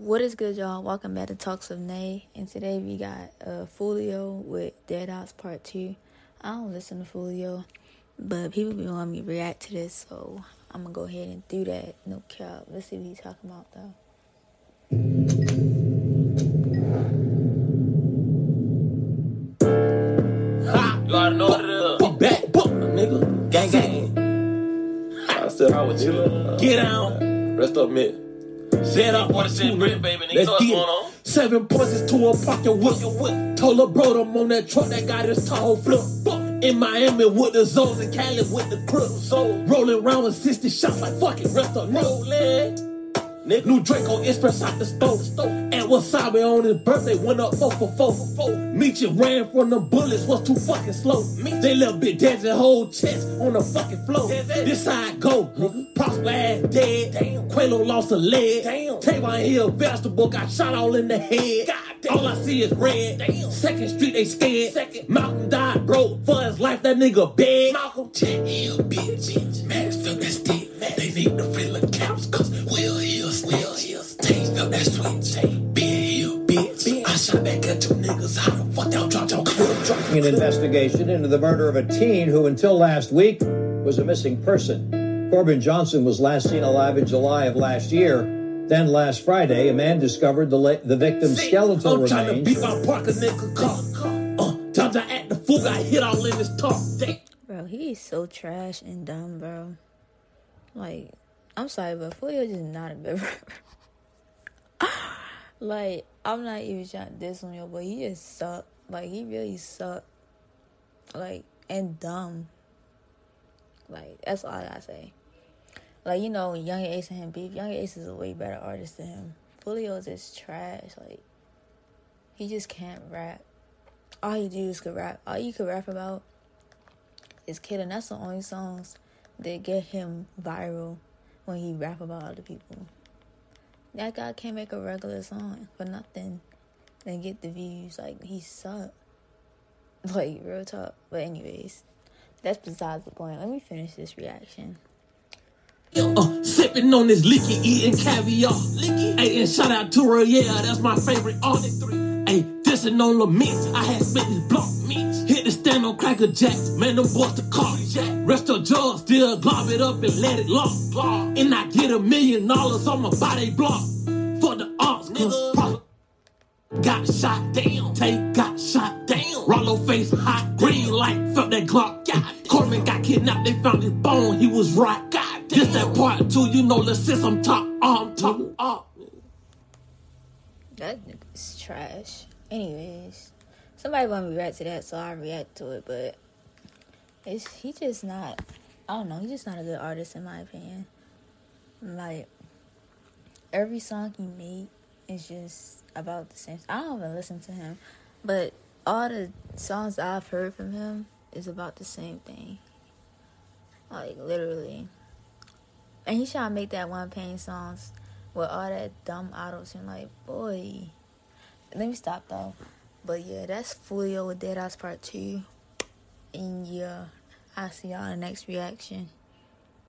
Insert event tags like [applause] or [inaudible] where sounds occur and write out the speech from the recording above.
What is good, y'all? Welcome back to Talks of Nay. And today we got uh, Foolio with Dead House Part 2. I don't listen to Foolio, but people be wanting me to react to this, so I'm gonna go ahead and do that. No cap. Let's see what he's talking about, though. Ha! You already know what it is. Put back, put nigga. Gang, gang. I said I was chilling. Get down. Rest up, man. Set up. What is it, Brit, baby? Nigga, Let's get on? it. Seven points to a pocket whip. Told a bro I'm on that truck that got his tall flip. In Miami with the zones and Cali with the crips. So rolling around with 60 shots like fucking rest up. Rolling. Nigga, new Draco Express out the stove. And wasabi on his birthday went up four for four. Meet you ran from the bullets was too fucking slow. They little bit dancing whole chest on the fucking floor. This side go, nigga. Prosper ass dead. Damn. Quelo lost a leg. Damn. Tavon Hill vegetable got shot all in the head. God All I see is red. Damn. Second Street they scared. Second. Malcolm died broke for his life. That nigga beg. Malcolm. Jack Hill bitch. bitch. Max felt that stick. They need to fill the caps cause Will Hills, Will Hills. Tay felt that sweet. I shot back at you niggas. How the fuck y'all dropped y'all clip? an investigation into the murder of a teen who, until last week, was a missing person. Corbin Johnson was last seen alive in July of last year. Then last Friday, a man discovered the, la- the victim's skeletal I'm trying to remains. beat my Parker nigga car. Uh, times I act the fool, got hit all in his talk. Damn. Bro, he is so trash and dumb, bro. Like, I'm sorry, but Foolio just not a good [laughs] rapper. Like, I'm not even trying to diss on yo, but he just suck. Like, he really suck. Like, and dumb. Like, that's all I gotta say. Like, you know, Young Ace and him beef, Young Ace is a way better artist than him. Foolio is trash. Like, he just can't rap. All he do is could rap. All you could rap about is Kid, and that's the only songs that get him viral when he rap about other people. That guy can't make a regular song for nothing and get the views. Like he suck. [laughs] Like real talk. But anyways, that's besides the point. Let me finish this reaction. Uh, sipping on this liquor, eating caviar. Hey, and shout out to her, yeah, that's my favorite All the three. Hey, dissing on mix, I had spit this block mix. Hit the stand on Cracker Jacks, man, them boys the car. Rest your jaw, still glob it up and let it lock. And I get a million dollars on my body block. For the arms, cause profit got shot down. Tay got shot down. Rollo face hot green light, felt that Glock. God, Corbin got kidnapped. They found his bone. He was right. God, this that part two. You know, let's sit some top arm top up. That nigga's trash. Anyways, somebody want to react to that, so I react to it. But it's he just not. I don't know. He's just not a good artist in my opinion. Like every song he made is just about the same. I don't even listen to him, but all the songs I've heard from him is about the same thing. Like literally. And he trying to make that one pain songs with all that dumb autos and like, boy. Let me stop though. But yeah, that's Foolio with Dead House Part 2. And yeah, I'll see y'all in the next reaction.